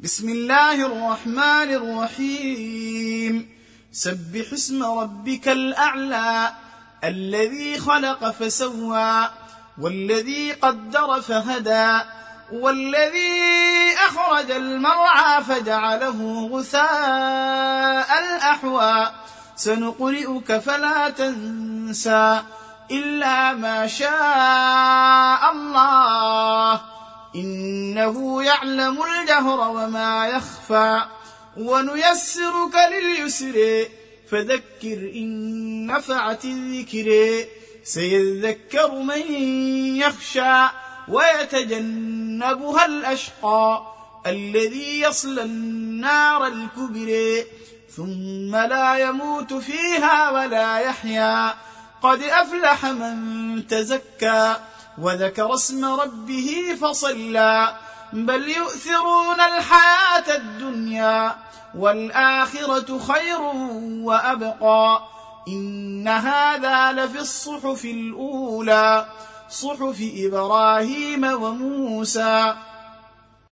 بسم الله الرحمن الرحيم. سبح اسم ربك الأعلى الذي خلق فسوى والذي قدر فهدى والذي أخرج المرعى فجعله غثاء الأحوى. سنقرئك فلا تنسى إلا ما شاء. إنه يعلم الجهر وما يخفى ونيسرك لليسر فذكر إن نفعت الذكر سيذكر من يخشى ويتجنبها الأشقى الذي يصلى النار الكبرى ثم لا يموت فيها ولا يحيا قد أفلح من تزكى وذكر اسم ربه فصلى بل يؤثرون الحياة الدنيا والآخرة خير وأبقى إن هذا لفي الصحف الأولى صحف إبراهيم وموسى.